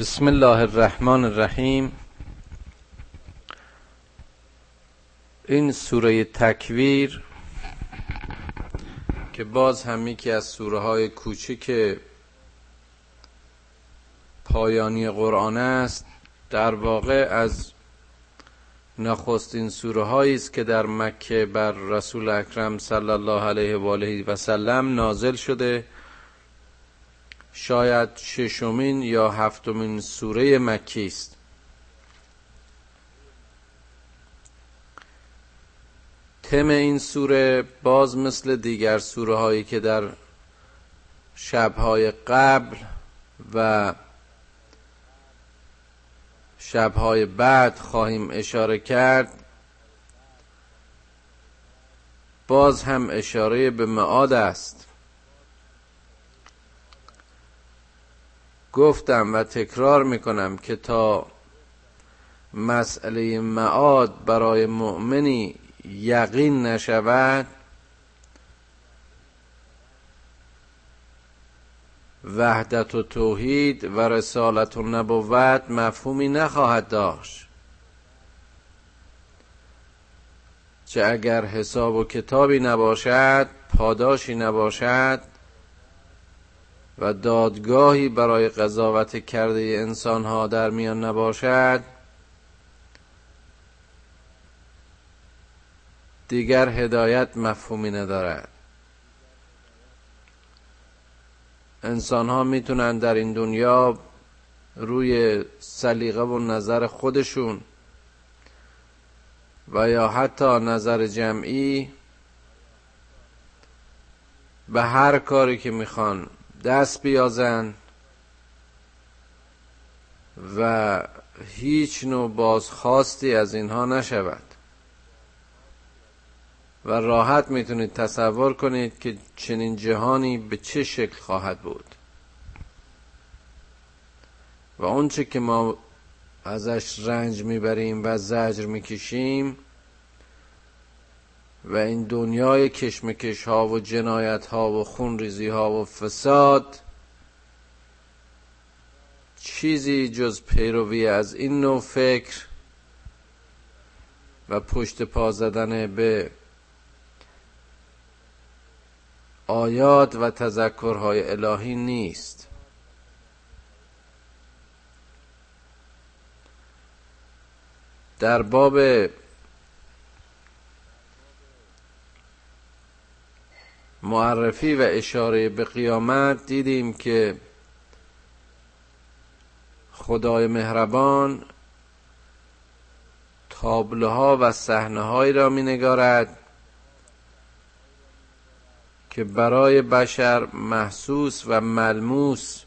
بسم الله الرحمن الرحیم. این سوره تکویر که باز هم یکی از سوره های کوچک پایانی قرآن است در واقع از نخستین سوره هایی است که در مکه بر رسول اکرم صلی الله علیه و آله و سلم نازل شده. شاید ششمین یا هفتمین سوره مکی است. تم این سوره باز مثل دیگر سوره هایی که در شبهای قبل و شبهای بعد خواهیم اشاره کرد باز هم اشاره به معاد است. گفتم و تکرار می‌کنم که تا مسئله معاد برای مؤمنی یقین نشود وحدت و توحید و رسالت و نبوت مفهومی نخواهد داشت. چه اگر حساب و کتابی نباشد پاداشی نباشد و دادگاهی برای قضاوت کرده انسان ها در میان نباشد دیگر هدایت مفهومی ندارد. انسان ها می‌تونن در این دنیا روی سلیقه و نظر خودشون و یا حتی نظر جمعی به هر کاری که می‌خوان دست بیازن و هیچ نوع بازخواستی از اینها نشود. و راحت می‌تونید تصور کنید که چنین جهانی به چه شکل خواهد بود. و اونچه که ما ازش رنج می‌بریم و زجر می‌کشیم و این دنیای کشمکش ها و جنایت ها و خونریزی ها و فساد چیزی جز پیروی از این نوع فکر و پشت پا زدن به آیات و تذکرهای الهی نیست. در باب معرفی و اشاره به قیامت دیدیم که خدای مهربان تابلوها و صحنههایی را می نگارد که برای بشر محسوس و ملموس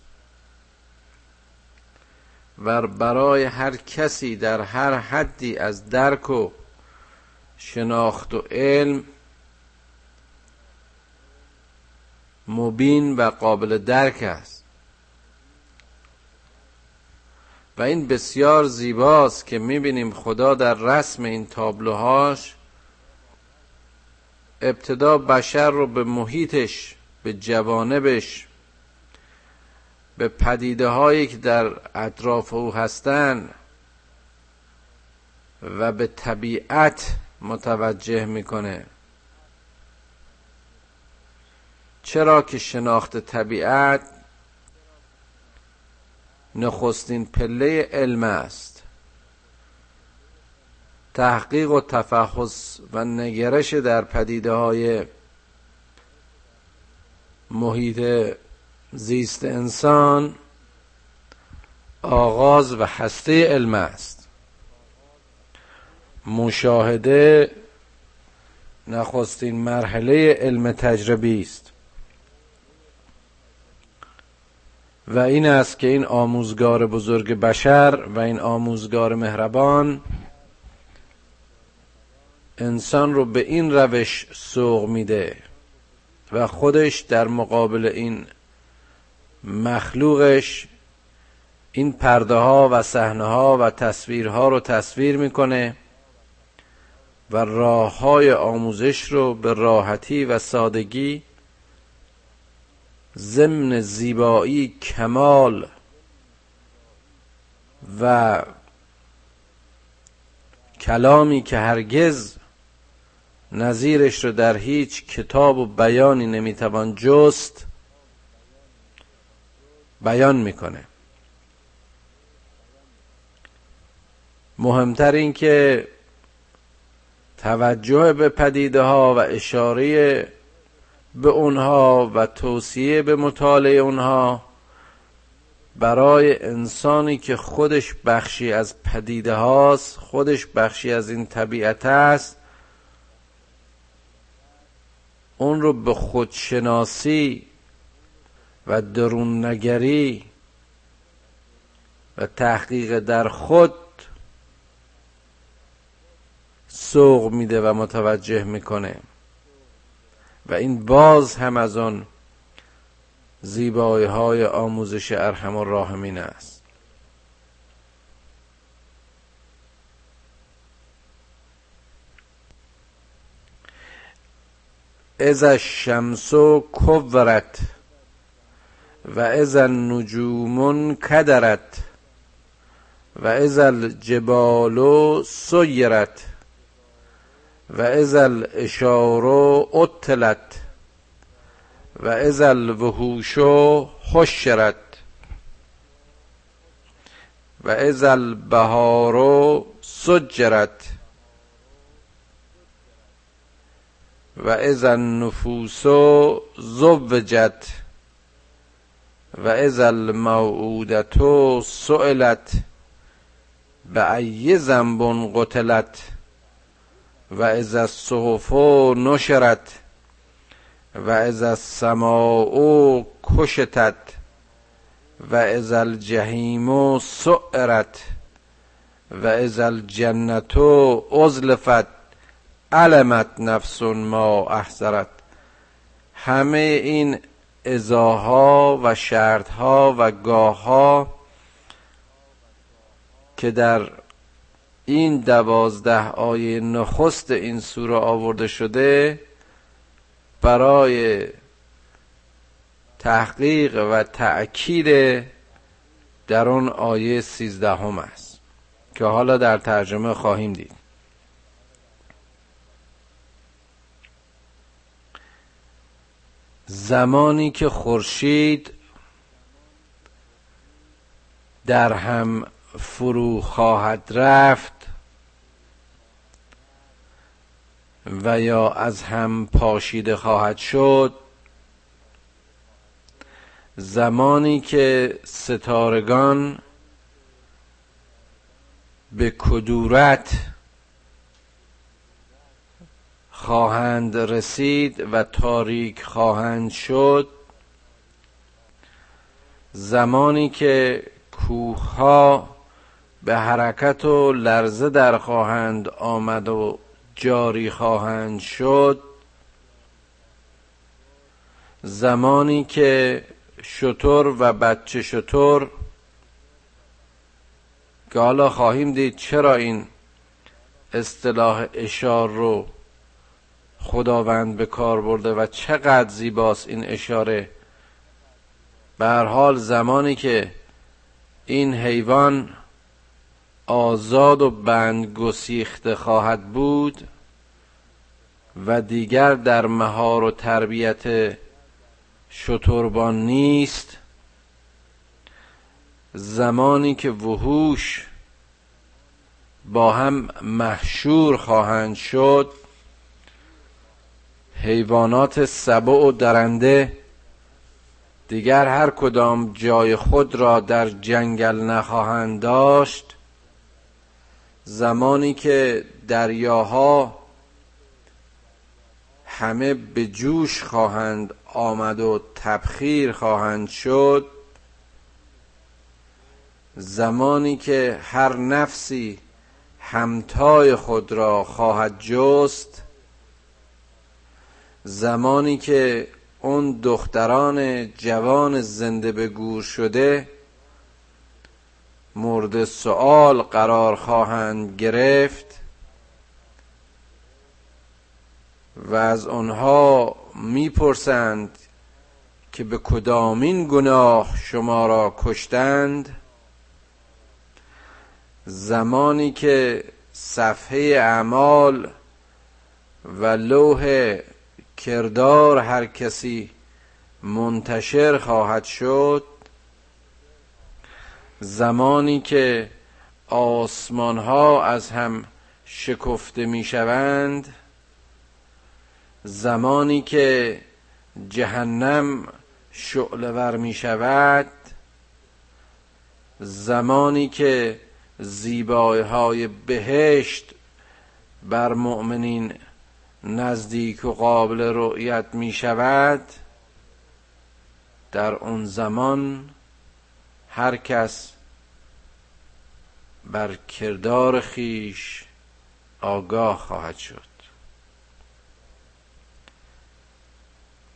و برای هر کسی در هر حدی از درک و شناخت و علم مبین و قابل درک است. و این بسیار زیباست که می‌بینیم خدا در رسم این تابلوهاش ابتدا بشر رو به محیطش به جوانبش به پدیده هایی که در اطراف او هستند و به طبیعت متوجه می‌کنه. چرا که شناخت طبیعت نخستین پله علم است؟ تحقیق و تفحص و نگرش در پدیده های محیط زیست انسان آغاز و هسته علم است. مشاهده نخستین مرحله علم تجربی است. و این است که این آموزگار بزرگ بشر و این آموزگار مهربان انسان رو به این روش سوق میده و خودش در مقابل این مخلوقش این پرده ها و صحنه ها و تصویرها رو تصویر می‌کنه و راه های آموزش رو به راحتی و سادگی ضمن زیبایی کمال و کلامی که هرگز نظیرش رو در هیچ کتاب و بیانی نمی‌توان جست بیان می‌کنه. مهمتر این که توجه به پدیده ها و اشاره به اونها و توصیه به مطالعه اونها برای انسانی که خودش بخشی از پدیده هاست خودش بخشی از این طبیعت است اون رو به خودشناسی و درون نگری و تحقیق در خود سوق میده و متوجه می‌کنه. و این باز هم از آن زیبایی های آموزش ارحم و راهمین است. از الشمس کورت و از النجوم کدرت و از الجبال سیرت و از الاشار اطلت و از الوحوش حشرت و از البهار سجرت و از النفوس زوجت و از الموعودت سئلت به ای ذنب قتلت و از الصحف نشرت و از السماء کشتت و از الجحیم سعرت و از الجنت ازلفت علمت نفس ما احذرت همه این ازاها و شرطها و گاهها که در این دوازده آیه نخست این سوره آورده شده برای تحقیق و تأکید در اون آیه سیزدهم است که حالا در ترجمه خواهیم دید. زمانی که خورشید در هم فرو خواهد رفت و یا از هم پاشیده خواهد شد. زمانی که ستارگان به کدورت خواهند رسید و تاریک خواهند شد زمانی که کوه به حرکت و لرزه در خواهند آمد و جاری خواهند شد. زمانی که شطور و بچه شطور که حالا خواهیم دید چرا این اصطلاح اشار رو خداوند به کار برده و چقدر زیباست این اشاره. به حال زمانی که این حیوان آزاد و بند گسیخته خواهد بود و دیگر در مهار و تربیت شتربان نیست. زمانی که وحوش با هم محشور خواهند شد حیوانات سبع و درنده دیگر هر کدام جای خود را در جنگل نخواهند داشت زمانی که دریاها همه به جوش خواهند آمد و تبخیر خواهند شد زمانی که هر نفسی همتای خود را خواهد جست زمانی که اون دختران جوان زنده به گور شده مورد سوال قرار خواهند گرفت و از آنها می‌پرسند که به کدامین گناه شما را کشتند؟ زمانی که صفحه اعمال و لوح کردار هر کسی منتشر خواهد شد زمانی که آسمان ها از هم شکفته می شوند زمانی که جهنم شعلور می شود زمانی که زیبایی های بهشت بر مؤمنین نزدیک و قابل رؤیت می شود در اون زمان هر کس بر کردار خیش آگاه خواهد شد.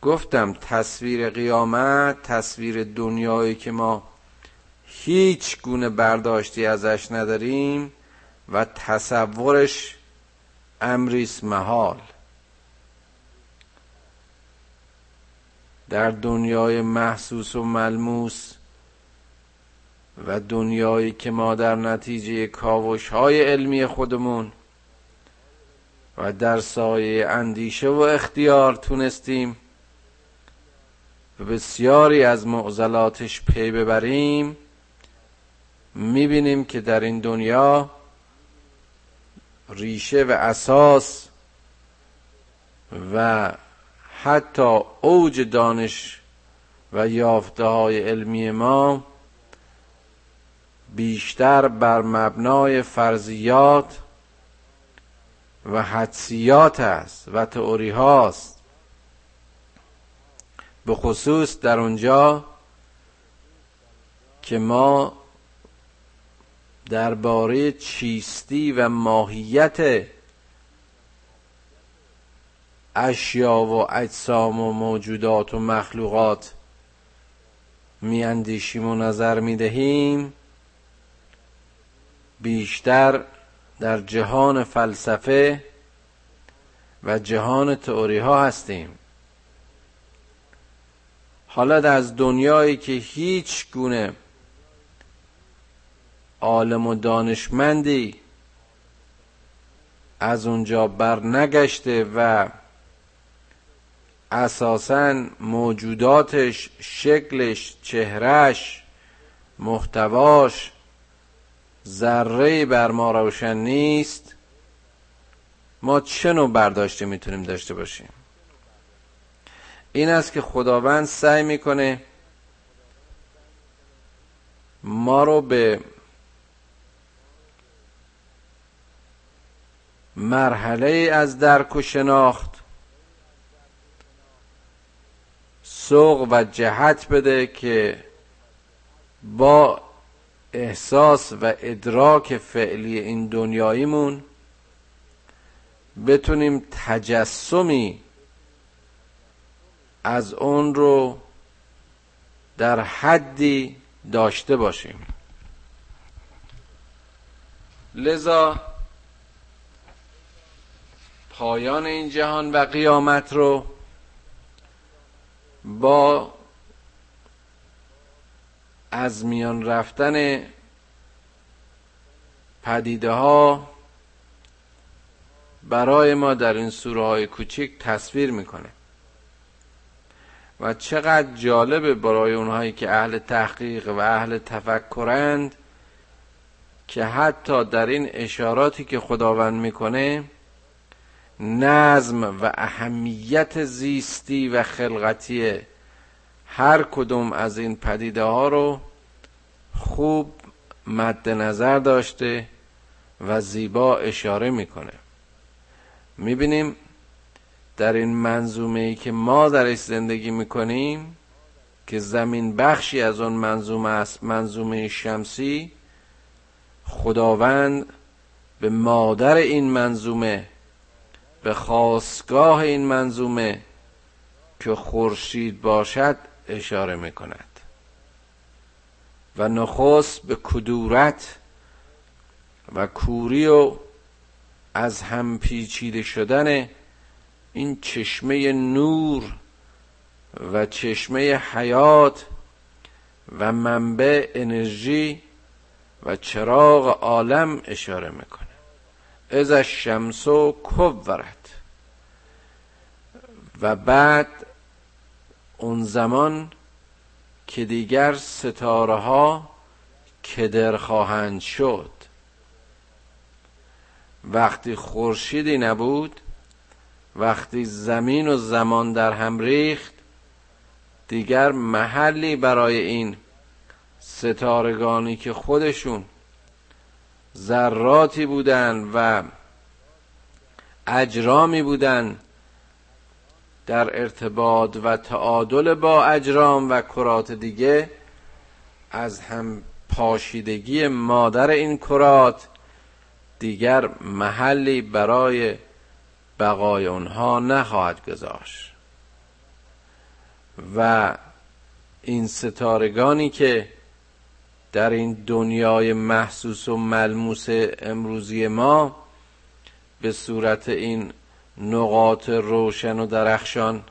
گفتم تصویر قیامت تصویر دنیایی که ما هیچ گونه برداشتی ازش نداریم و تصورش امریس محال. در دنیای محسوس و ملموس و دنیایی که ما در نتیجه کاوش های علمی خودمون و در سایه اندیشه و اختیار تونستیم و بسیاری از معضلاتش پی ببریم می‌بینیم که در این دنیا ریشه و اساس و حتی اوج دانش و یافته های علمی ما بیشتر بر مبنای فرضیات و حدسیات است و تئوری هاست. به خصوص در اونجا که ما درباره چیستی و ماهیت اشیا و اجسام و موجودات و مخلوقات میاندیشیم و نظر می‌دهیم بیشتر در جهان فلسفه و جهان تئوری ها هستیم. حالا از دنیایی که هیچ گونه عالم و دانشمندی از اونجا بر نگشته و اساسا موجوداتش شکلش چهرش محتواش ذره بر ما روشن نیست. ما چه نوع برداشته می‌تونیم داشته باشیم؟ این است که خداوند سعی می‌کنه ما رو به مرحله از درک و شناخت سوق و جهت بده که با احساس و ادراک فعلی این دنیاییمون بتونیم تجسمی از اون رو در حدی داشته باشیم. لذا پایان این جهان و قیامت رو با از میان رفتن پدیده ها برای ما در این سوره های کوچیک تصویر می‌کنه. و چقدر جالبه برای اونهایی که اهل تحقیق و اهل تفکرند که حتی در این اشاراتی که خداوند می‌کنه نظم و اهمیت زیستی و خلقتی هر کدوم از این پدیده ها رو خوب مد نظر داشته و زیبا اشاره می‌کنه. می‌بینیم در این منظومه ای که ما درش زندگی می‌کنیم که زمین بخشی از اون منظومه است منظومه شمسی خداوند به مادر این منظومه به خواستگاه این منظومه که خورشید باشد اشاره می کند و نخست به کدورت و کوری و از هم پیچیده شدن این چشمه نور و چشمه حیات و منبع انرژی و چراغ عالم اشاره می‌کنه از الشمس و کبرت و بعد اون زمان که دیگر ستاره ها کدر خواهند شد. وقتی خورشیدی نبود وقتی زمین و زمان در هم ریخت دیگر محلی برای این ستارگانی که خودشون ذراتی بودن و اجرامی بودن در ارتباط و تعادل با اجرام و کرات دیگه از هم پاشیدگی مادر این کرات دیگر محلی برای بقای اونها نخواهد گذاشت. و این ستارگانی که در این دنیای محسوس و ملموس امروزی ما به صورت این نقاط روشن و درخشان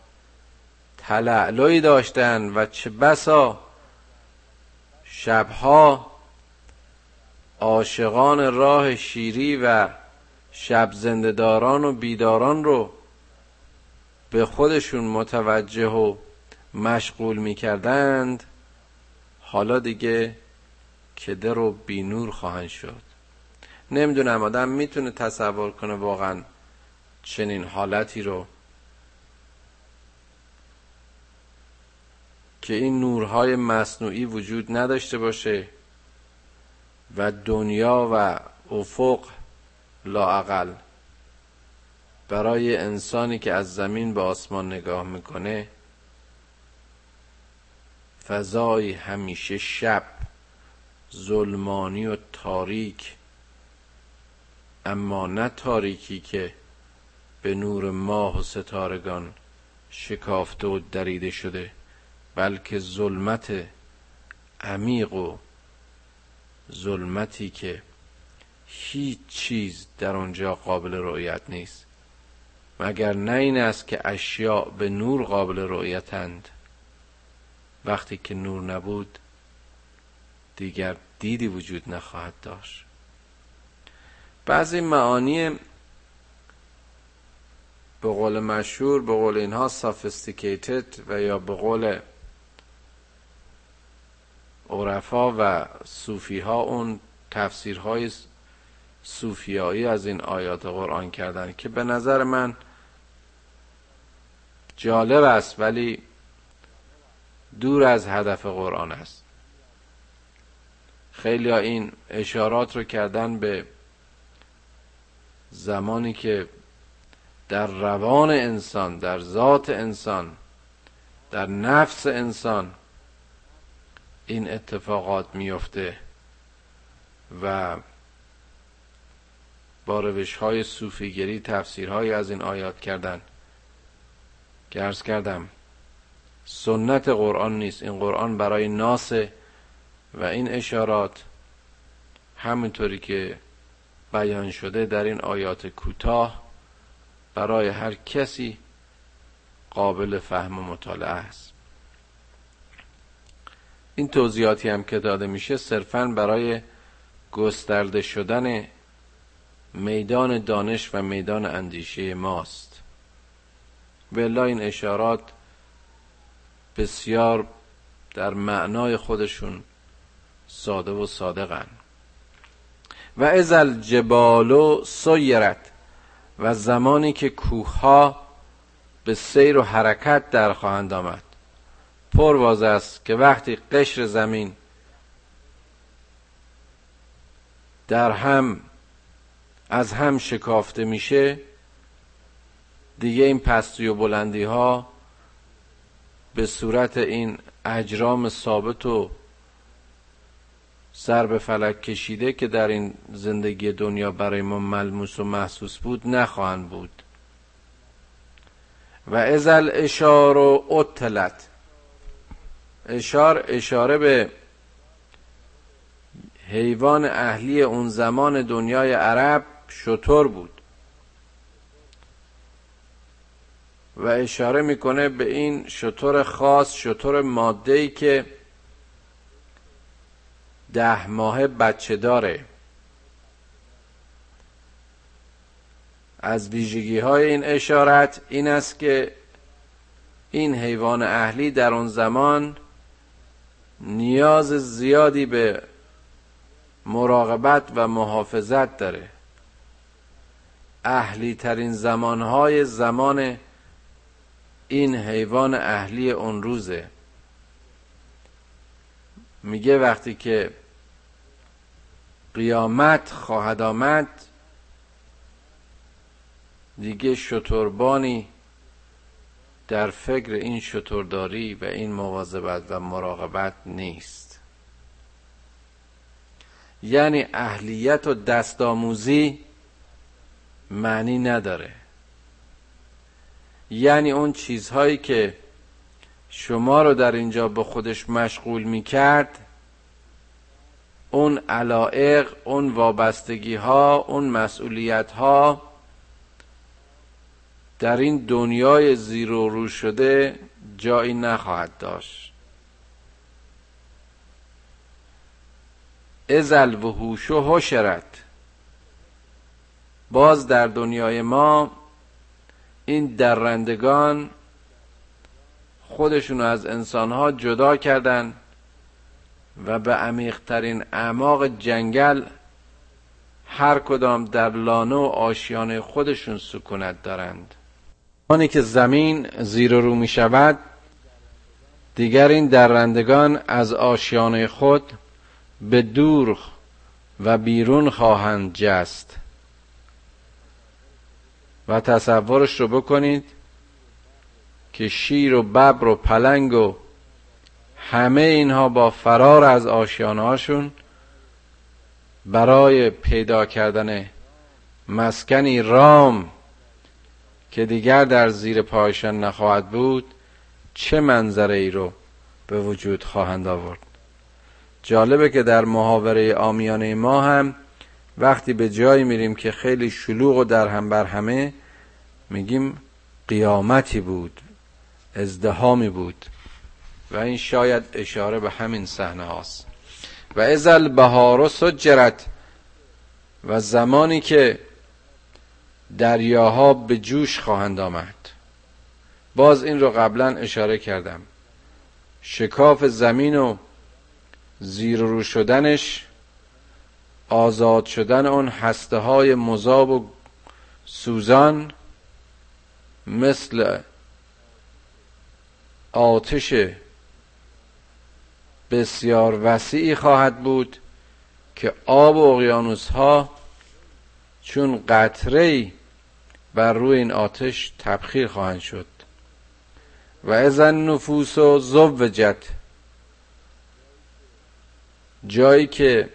تلعلوی داشتن و چه بسا شبها عاشقان راه شیری و شب زندهداران و بیداران رو به خودشون متوجه و مشغول می‌کردند. حالا دیگه کدر و بینور خواهند شد. نمی‌دونم آدم می‌تونه تصور کنه واقعا چنین حالتی رو که این نورهای مصنوعی وجود نداشته باشه و دنیا و افق لاعقل برای انسانی که از زمین به آسمان نگاه می‌کنه فضای همیشه شب ظلمانی و تاریک اما نه تاریکی که به نور ماه و ستارگان شکافته و دریده شده بلکه ظلمت عمیق و ظلمتی که هیچ چیز در آنجا قابل رؤیت نیست. مگر نه این است که اشیاء به نور قابل رؤیتند؟ وقتی که نور نبود دیگر دیدی وجود نخواهد داشت. بعضی معانی به قول مشهور به قول اینها sophisticated و یا به قول عرفا و صوفی ها اون تفسیرهای صوفیایی از این آیات قرآن کردن که به نظر من جالب است ولی دور از هدف قرآن است. خیلی ها این اشارات رو کردن به زمانی که در روان انسان در ذات انسان در نفس انسان این اتفاقات میفته و با روش های صوفیگری تفسیرهایی از این آیات کردن. گرز کردم سنت قرآن نیست. این قرآن برای ناسه و این اشارات همونطوری که بیان شده در این آیات کوتاه برای هر کسی قابل فهم و مطالعه است. این توضیحاتی هم که داده میشه صرفا برای گسترده شدن میدان دانش و میدان اندیشه ماست. ولا این اشارات بسیار در معنای خودشون ساده و صادقن. و ازل جبالو سیرت. و زمانی که کوه به سیر و حرکت در خواهند آمد. پرواز است که وقتی قشر زمین در هم از هم شکافته میشه دیگه این پستی و بلندی ها به صورت این اجرام ثابت و سر به فلک کشیده که در این زندگی دنیا برای ما ملموس و محسوس بود نخواهند بود. و ازل اشار و اطلت. اشار اشاره به حیوان اهلی اون زمان دنیای عرب شطور بود. و اشاره می‌کنه به این شطور خاص شطور ماده که ده ماه بچه داره. از ویژگی های این اشارت این است که این حیوان اهلی در اون زمان نیاز زیادی به مراقبت و محافظت داره. اهلی ترین زمانهای زمان این حیوان اهلی اون روزه. میگه وقتی که قیامت خواهد آمد. دیگه شتربانی در فکر این شترداری و این مواظبت و مراقبت نیست. یعنی اهلیت و دستآموزی معنی نداره. یعنی اون چیزهایی که شما رو در اینجا به خودش مشغول می کرد اون علائق اون وابستگی ها اون مسئولیت ها در این دنیای زیر و رو شده جایی نخواهد داشت. ازل و هوش و حشرت. باز در دنیای ما این درندگان خودشون از انسانها جدا کردن و به عمیقترین اعماق جنگل هر کدام در لانه و آشیانه خودشون سکونت دارند. آنی که زمین زیر و رو می شود دیگر این درندگان از آشیانه خود به دور و بیرون خواهند جست. و تصورش رو بکنید که شیر و ببر و پلنگ و همه اینها با فرار از آشیانهاشون برای پیدا کردن مسکنی رام که دیگر در زیر پایشان نخواهد بود چه منظره ای رو به وجود خواهند آورد؟ جالبه که در محاوره آمیانه ما هم وقتی به جایی میریم که خیلی شلوغ و در هم بر همه میگیم قیامتی بود ازدهامی بود. و این شاید اشاره به همین صحنه هاست. و ازل بهار سجرت و زمانی که دریاها به جوش خواهند آمد. باز این رو قبلا اشاره کردم. شکاف زمین و زیر رو شدنش آزاد شدن اون هسته های مذاب و سوزان مثل آتش بسیار وسیعی خواهد بود که آب اقیانوس ها چون قطره بر روی این آتش تبخیر خواهند شد. و ازن نفوس و زوجت. جایی که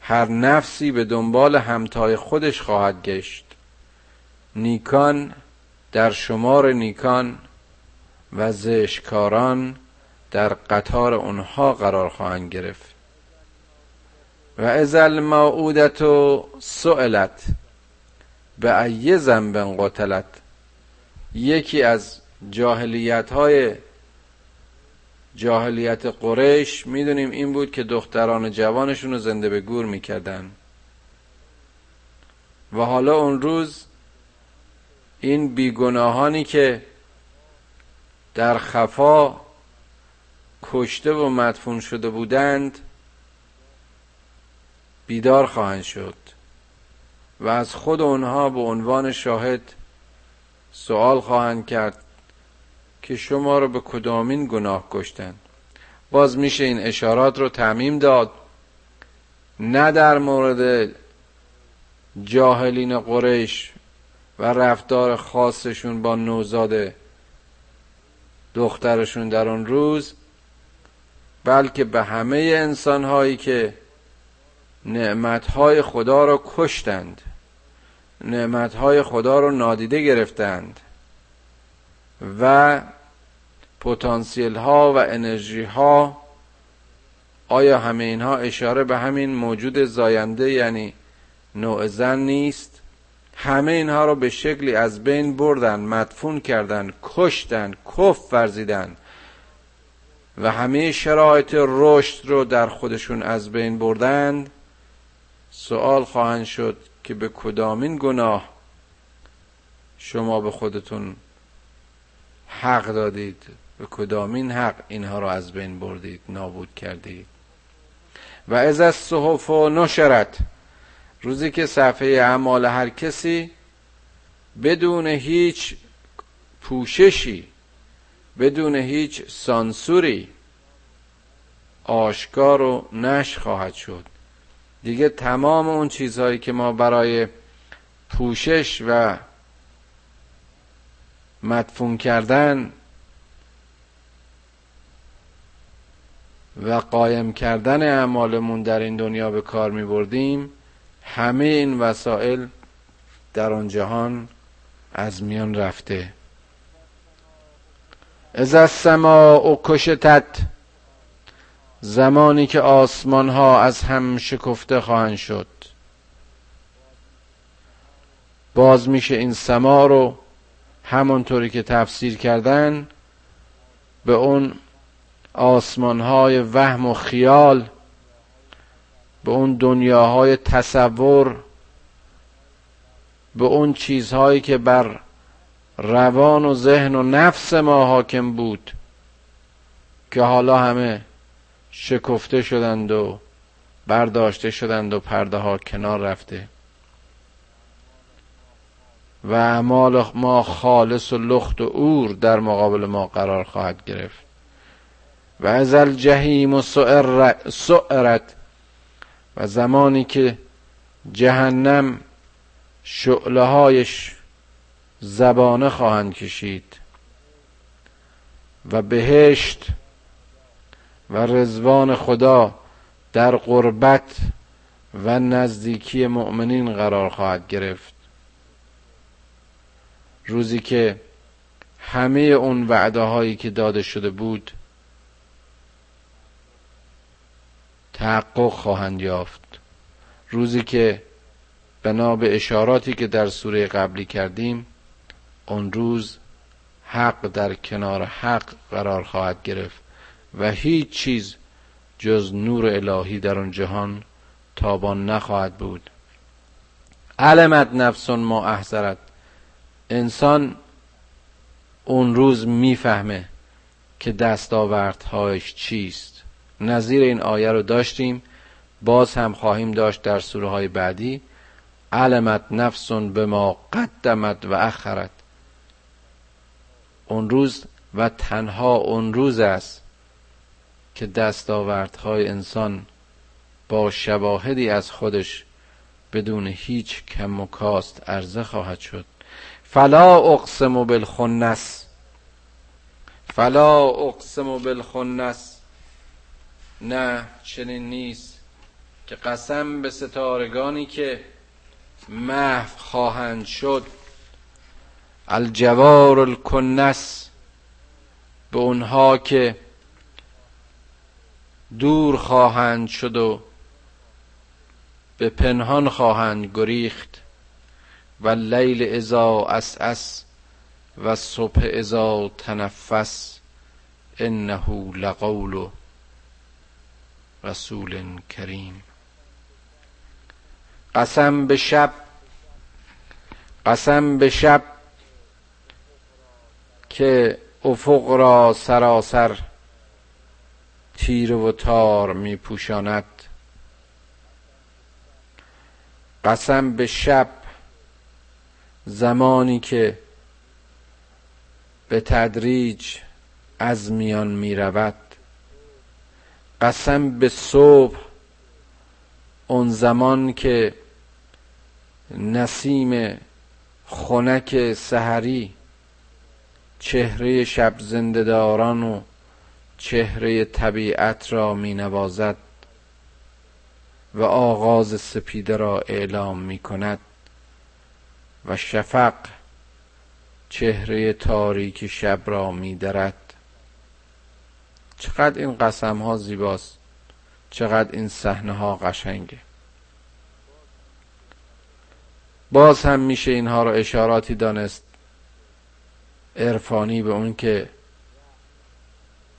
هر نفسی به دنبال همتای خودش خواهد گشت. نیکان در شمار نیکان و زشکاران در قطار اونها قرار خواهند گرفت. و ازل موعودت و سئلت به ای زنب قتلت یکی از جاهلیت های جاهلیت قریش می‌دونیم این بود که دختران جوانشون رو زنده به گور می‌کردن. و حالا اون روز این بیگناهانی که در خفا کشته و مدفون شده بودند بیدار خواهند شد و از خود اونها به عنوان شاهد سوال خواهند کرد که شما رو به کدامین گناه کشتن. باز میشه این اشارات رو تعمیم داد. نه در مورد جاهلین قریش و رفتار خاصشون با نوزاد دخترشون در اون روز بلکه به همه انسان هایی که نعمت های خدا رو کشتند نعمت های خدا رو نادیده گرفتند و پتانسیل ها و انرژی ها آیا همه اینها اشاره به همین موجود زاینده یعنی نوع زن نیست؟ همه اینها رو به شکلی از بین بردن مدفون کردن کشتن کف ورزیدن. و همه شرایط رشد رو در خودشون از بین بردند سوال خواهند شد که به کدامین گناه شما به خودتون حق دادید؟ به کدامین حق اینها رو از بین بردید نابود کردید؟ و از از صحف و نشرت روزی که صفحه اعمال هر کسی بدون هیچ پوششی بدون هیچ سانسوری آشکار و نش خواهد شد. دیگه تمام اون چیزهایی که ما برای پوشش و مدفون کردن و قایم کردن اعمالمون در این دنیا به کار می بردیم همه این وسایل در آن جهان از میان رفته. از السماء کشتت. زمانی که آسمان ها از هم شکفته خواهند شد. باز میشه این سما رو همانطوری که تفسیر کردن به اون آسمان های وهم و خیال به اون دنیاهای تصور به اون چیزهایی که بر روان و ذهن و نفس ما حاکم بود که حالا همه شکفته شدند و برداشته شدند و پرده ها کنار رفته. و اعمال ما خالص و لخت و اور در مقابل ما قرار خواهد گرفت. و از الجهیم و سعرت و زمانی که جهنم شعله هایش زبانه خواهند کشید و بهشت و رزوان خدا در قربت و نزدیکی مؤمنین قرار خواهد گرفت. روزی که همه اون وعده هایی که داده شده بود تحقق خواهند یافت. روزی که بنا به اشاراتی که در سوره قبلی کردیم اون روز حق در کنار حق قرار خواهد گرفت و هیچ چیز جز نور الهی در اون جهان تابان نخواهد بود. علمت نفسون ما احذرت. انسان اون روز می‌فهمه که دستاوردهایش چیست. نظیر این آیه رو داشتیم باز هم خواهیم داشت در سوره های بعدی. علمت نفسون به ما قدمت و اخرت. اون روز و تنها اون روز است که دستاوردهای انسان با شواهدی از خودش بدون هیچ کم و کاست عرضه خواهد شد. فلا اقسم بالخنس. فلا اقسم بالخنس. نه چنین نیست که قسم به ستارگانی که محو خواهند شد الجوار الکنس به اونها که دور خواهند شد و به پنهان خواهند گریخت و لیل ازا اس و صبح ازا تنفس انه لقول رسول کریم. قسم به شب قسم به شب که افق را سراسر تیر و تار می پوشاند قسم به شب زمانی که به تدریج از میان می رود قسم به صبح اون زمان که نسیم خنک سحری چهره شب زندهداران و چهره طبیعت را می نوازد و آغاز سپیده را اعلام می کند و شفق چهره تاریک شب را می درد چقدر این قسم ها زیباست چقدر این صحنه ها قشنگه. باز هم میشه اینها را اشاراتی دانست. عرفانی به اون که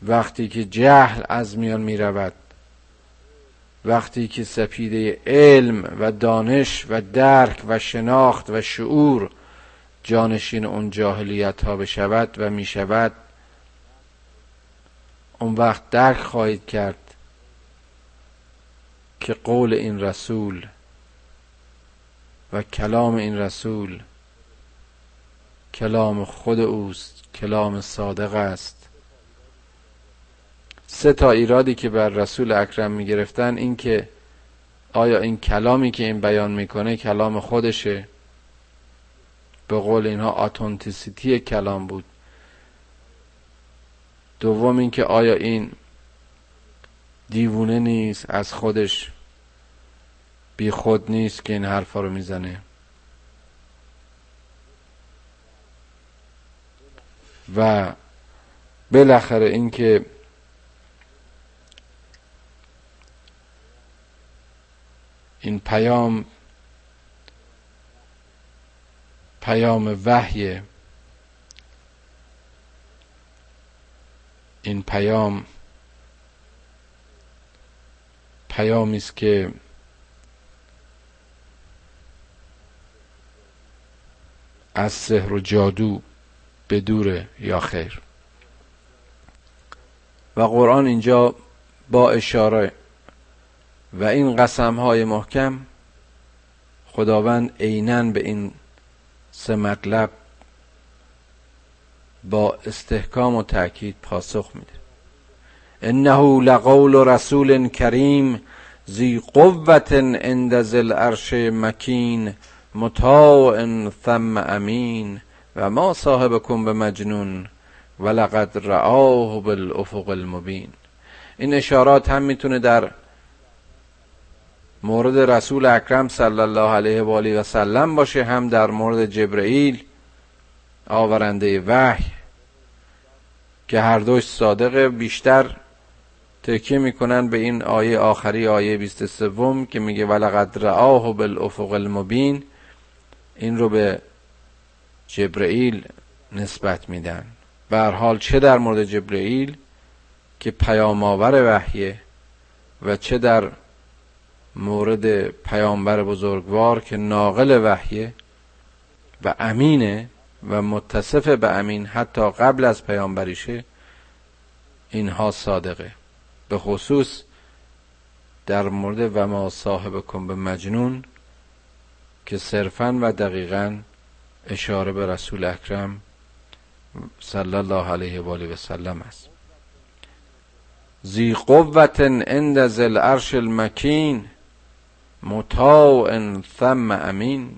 وقتی که جهل از میان می رود وقتی که سپیده علم و دانش و درک و شناخت و شعور جانشین اون جاهلیت ها بشود و می شود اون وقت درک خواهید کرد که قول این رسول و کلام این رسول کلام خود اوست کلام صادق است. سه تا ایرادی که بر رسول اکرم می گرفتن این که آیا این کلامی که این بیان می‌کنه کلام خودشه؟ به قول اینها آتونتیسیتی کلام بود. دوم اینکه آیا این دیوونه نیست از خودش بی خود نیست که این حرفا رو می‌زنه؟ و بالاخره اینکه این پیام پیام وحی این پیام پیامی است که از سحر و جادو به دوره یا خیر. و قرآن اینجا با اشاره و این قسم های محکم خداوند عینا به این سه مطلب با استحکام و تأکید پاسخ میده. انه لقول رسول کریم زی قوت عند ذل عرش مکین مطاع ثم امین. و ما صاحبکم به مجنون ولقد رآه بالافق المبین. این اشارات هم می‌تونه در مورد رسول اکرم صلی الله علیه و آله و سلم باشه هم در مورد جبرئیل آورنده وحی که هر دوش صادق بیشتر تکیه می‌کنن به این آیه آخری آیه 23 که میگه ولقد رآه بالافق المبین. این رو به جبرئیل نسبت میدن. به حال چه در مورد جبرئیل که پیام آور وحیه و چه در مورد پیامبر بزرگوار که ناقل وحیه و امینه و متصف به امین حتی قبل از پیامبریشه اینها صادقه. به خصوص در مورد و ما صاحبکم به مجنون که صرفا و دقیقا اشاره به رسول اکرم صلی الله علیه و آله و سلم است. زی قوت عند ذل عرش المکین مطاع ثم امین.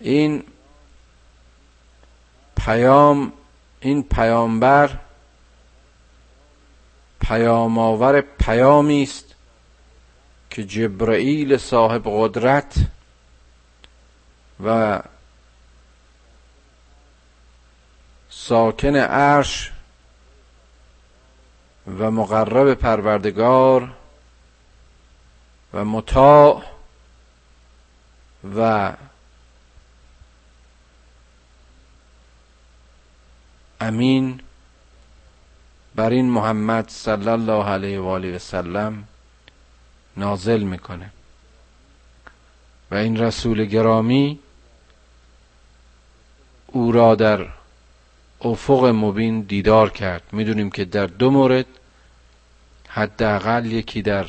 این پیام این پیامبر پیام آور پیامی است که جبرئیل صاحب قدرت و ساکن عرش و مقرب پروردگار و مطاع و امین بر این محمد صلی الله علیه و آله و سلم نازل می‌کنه. و این رسول گرامی او را در افق مبین دیدار کرد. می‌دونیم که در دو مورد حداقل یکی در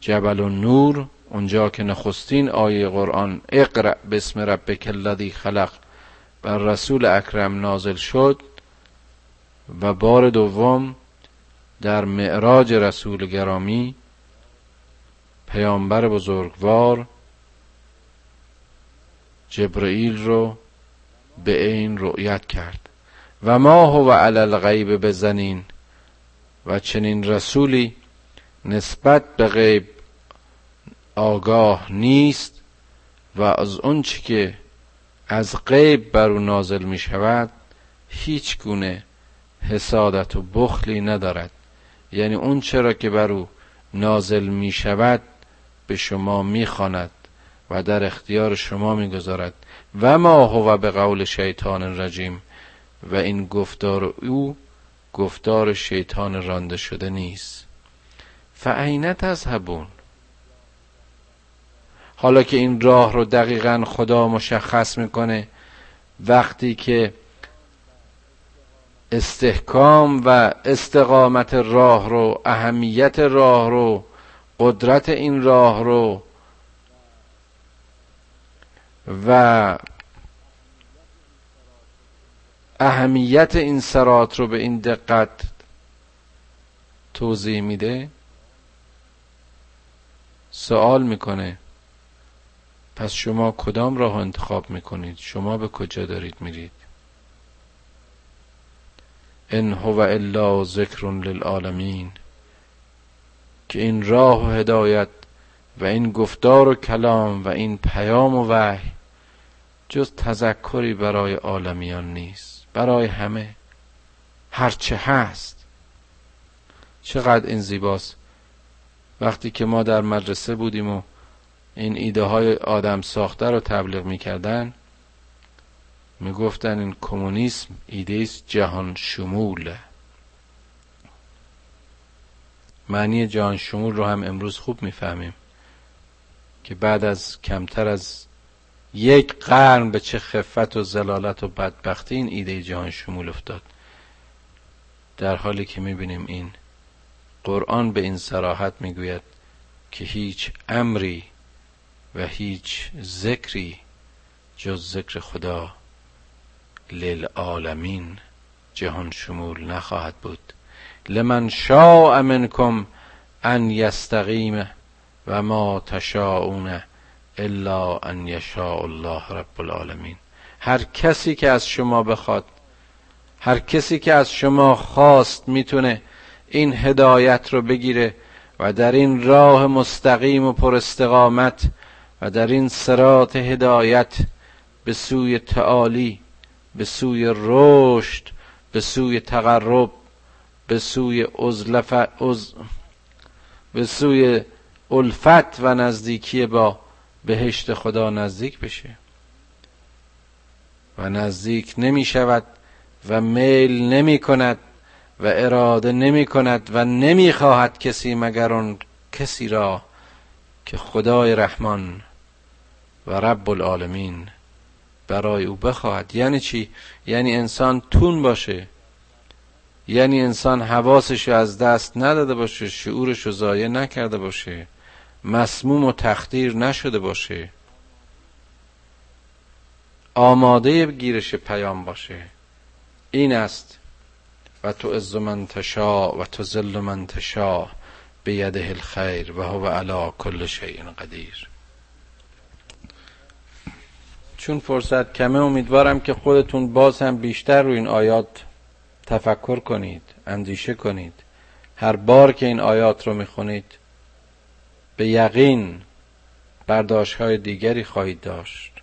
جبل و نور اونجا که نخستین آیه قرآن اقرأ بسم ربک الذی خلق بر رسول اکرم نازل شد و بار دوم در معراج رسول گرامی پیامبر بزرگوار جبرئیل رو به این رؤیت کرد. و ما هو علی الغیب بزنین. و چنین رسولی نسبت به غیب آگاه نیست و از اونچه که از غیب بر او نازل می شود هیچ گونه حسادت و بخلی ندارد. یعنی اون چرا که بر او نازل می شود به شما می خاند و در اختیار شما می گذارد و ما هو به قول شیطان رجیم. و این گفتار او گفتار شیطان رانده شده نیست. فعینت از هبون حالا که این راه رو دقیقا خدا مشخص می‌کنه وقتی که استحکام و استقامت راه رو اهمیت راه رو قدرت این راه رو و اهمیت این سرات رو به این دقت توضیح میده. سوال می‌کنه پس شما کدام راه انتخاب می‌کنید؟ شما به کجا دارید میرید؟ ان هو الا ذکر للعالمین که این راه و هدایت و این گفتار و کلام و این پیام و وحی جز تذکری برای عالمیان نیست. برای همه. هرچه هست. چقدر این زیباست. وقتی که ما در مدرسه بودیم و این ایده های آدم ساخته رو تبلیغ می‌کردن می‌گفتن این کمونیسم ایده است جهان شمول. معنی جهان شمول رو هم امروز خوب می‌فهمیم که بعد از کمتر از یک قرن به چه خفت و زلالت و بدبختی این ایده جهان شمول افتاد. در حالی که می‌بینیم این قرآن به این سراحت می‌گوید که هیچ امری و هیچ ذکری جز ذکر خدا للعالمین جهان شمول نخواهد بود. لمن شاء منکم ان یستقیم و ما تشاءون الا ان یشاء الله رب العالمین. هر کسی که از شما بخواد هر کسی که از شما خواست می‌تونه این هدایت رو بگیره و در این راه مستقیم و پر استقامت و در این سرات هدایت به سوی تعالی به سوی رشد به سوی تقرب به سوی ازلف از به سوی الفت و نزدیکی با بهشت خدا نزدیک بشه. و نزدیک نمی شود و میل نمی کند و اراده نمی کند و نمی خواهد کسی مگر اون کسی را که خدای رحمان و رب العالمین برای او بخواهد. یعنی چی؟ یعنی انسان تون باشه. یعنی انسان حواسش از دست نداده باشه شعورش رو ضایع نکرده باشه. مسموم و تخدیر نشده باشه. آماده گیرش پیام باشه. این است. و تو از من تشا و تو ذل من تشا به یده الخیر و هو علا کل شیء قدیر. چون فرصت کمه امیدوارم که خودتون باز هم بیشتر رو این آیات تفکر کنید اندیشه کنید. هر بار که این آیات رو می‌خونید به یقین برداشت های دیگری خواهید داشت.